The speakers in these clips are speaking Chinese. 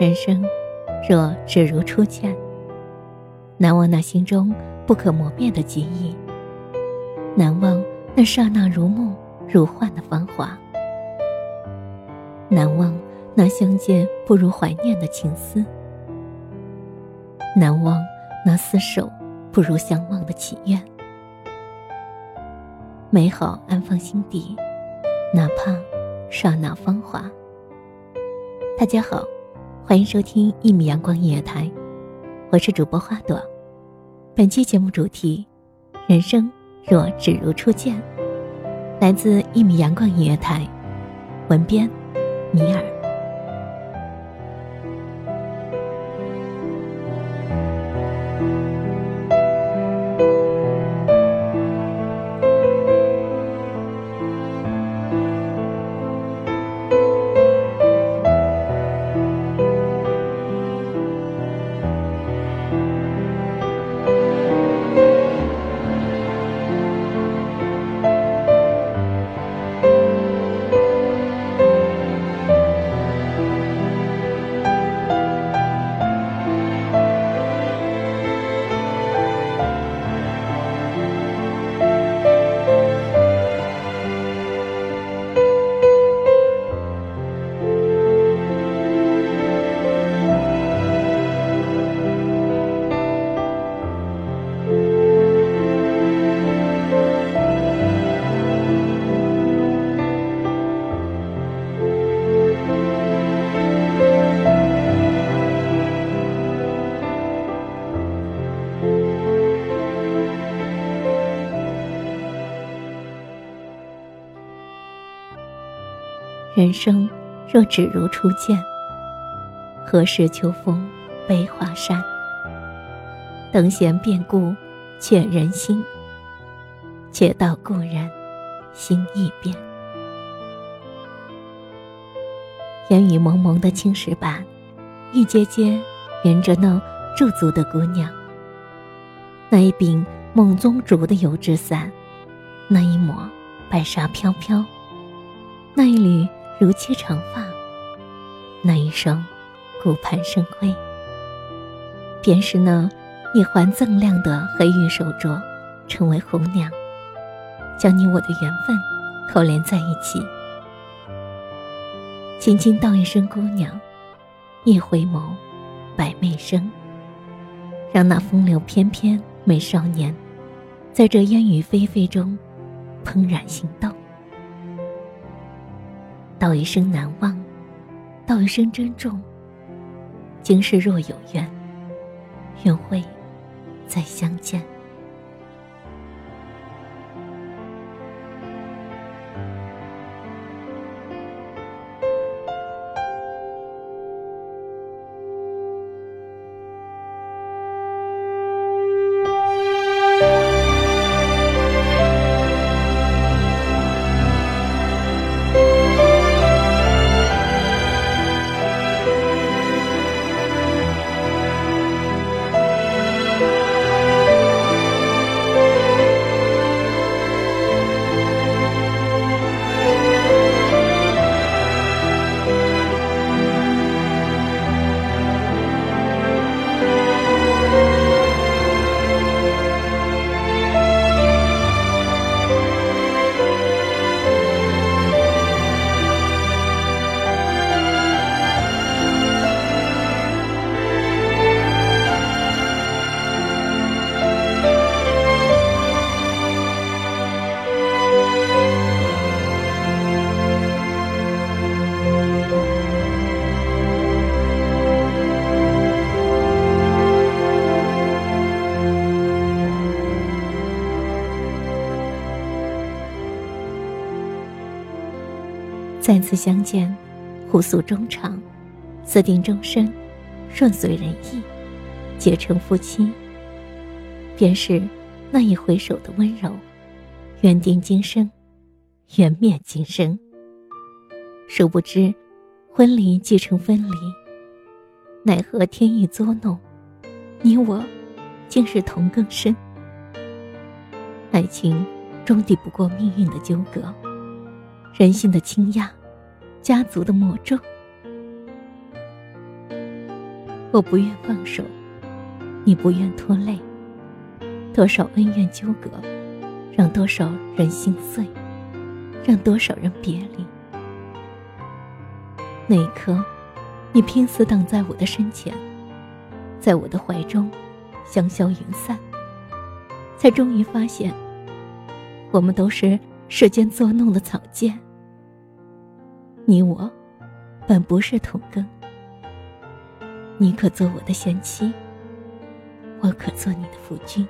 人生，若只如初见，难忘那心中不可磨灭的记忆，难忘那刹那如梦如幻的芳华，难忘那相见不如怀念的情思，难忘那厮守不如相望的祈愿。美好安放心底，哪怕刹那芳华。大家好。欢迎收听一米阳光音乐台，我是主播花朵。本期节目主题：人生若只如初见，来自一米阳光音乐台，文编米尔。人生若只如初见，何事秋风悲画扇？等闲变故，却人心。且道故人心易变。烟雨蒙蒙的青石板，一阶阶沿着那驻足的姑娘。那一柄梦中竹的油纸伞，那一抹白纱飘飘，那一缕。如期长发，那一双顾盼生辉，便是那一环锃亮的黑玉手镯，成为红娘，将你我的缘分扣连在一起。轻轻道一声“姑娘”，一回眸，百媚生，让那风流翩翩美少年，在这烟雨霏霏中，怦然心动。道一声难忘，道一声珍重。今世若有缘，愿会再相见。再次相见，互诉衷肠，私定终身，顺遂人意，结成夫妻。便是那一回首的温柔，缘定今生，缘灭今生。殊不知，婚离即成分离。奈何天意作弄，你我竟是同根生。爱情终抵不过命运的纠葛，人性的倾轧，家族的魔咒。我不愿放手，你不愿拖累。多少恩怨纠葛，让多少人心碎，让多少人别离。那一刻，你拼死挡在我的身前，在我的怀中，香消云散。才终于发现，我们都是世间作弄的草芥。你我，本不是同根。你可做我的贤妻，我可做你的夫君。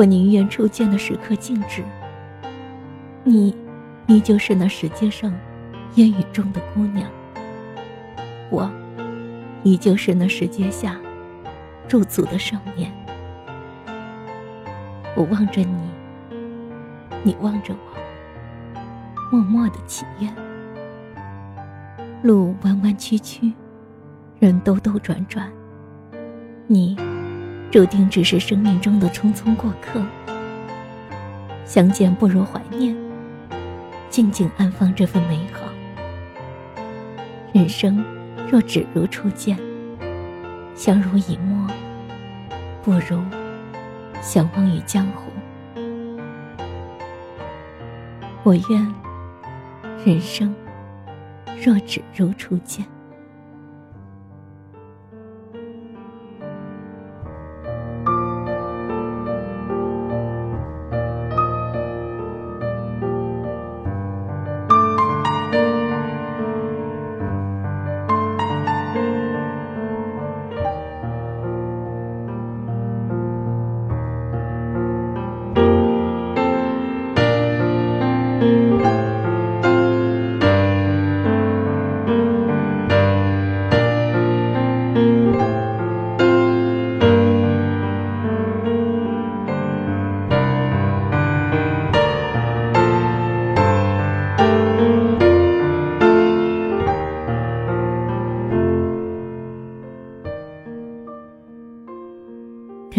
我宁愿初见的时刻静止。你，依旧是那石阶上烟雨中的姑娘。我，依旧是那石阶下驻足的少年。我望着你，你望着我，默默的祈愿。路弯弯曲曲，人兜兜转转，你。注定只是生命中的匆匆过客。相见不如怀念，静静安放这份美好。人生若只如初见，相濡以沫，不如相忘于江湖。我愿人生若只如初见。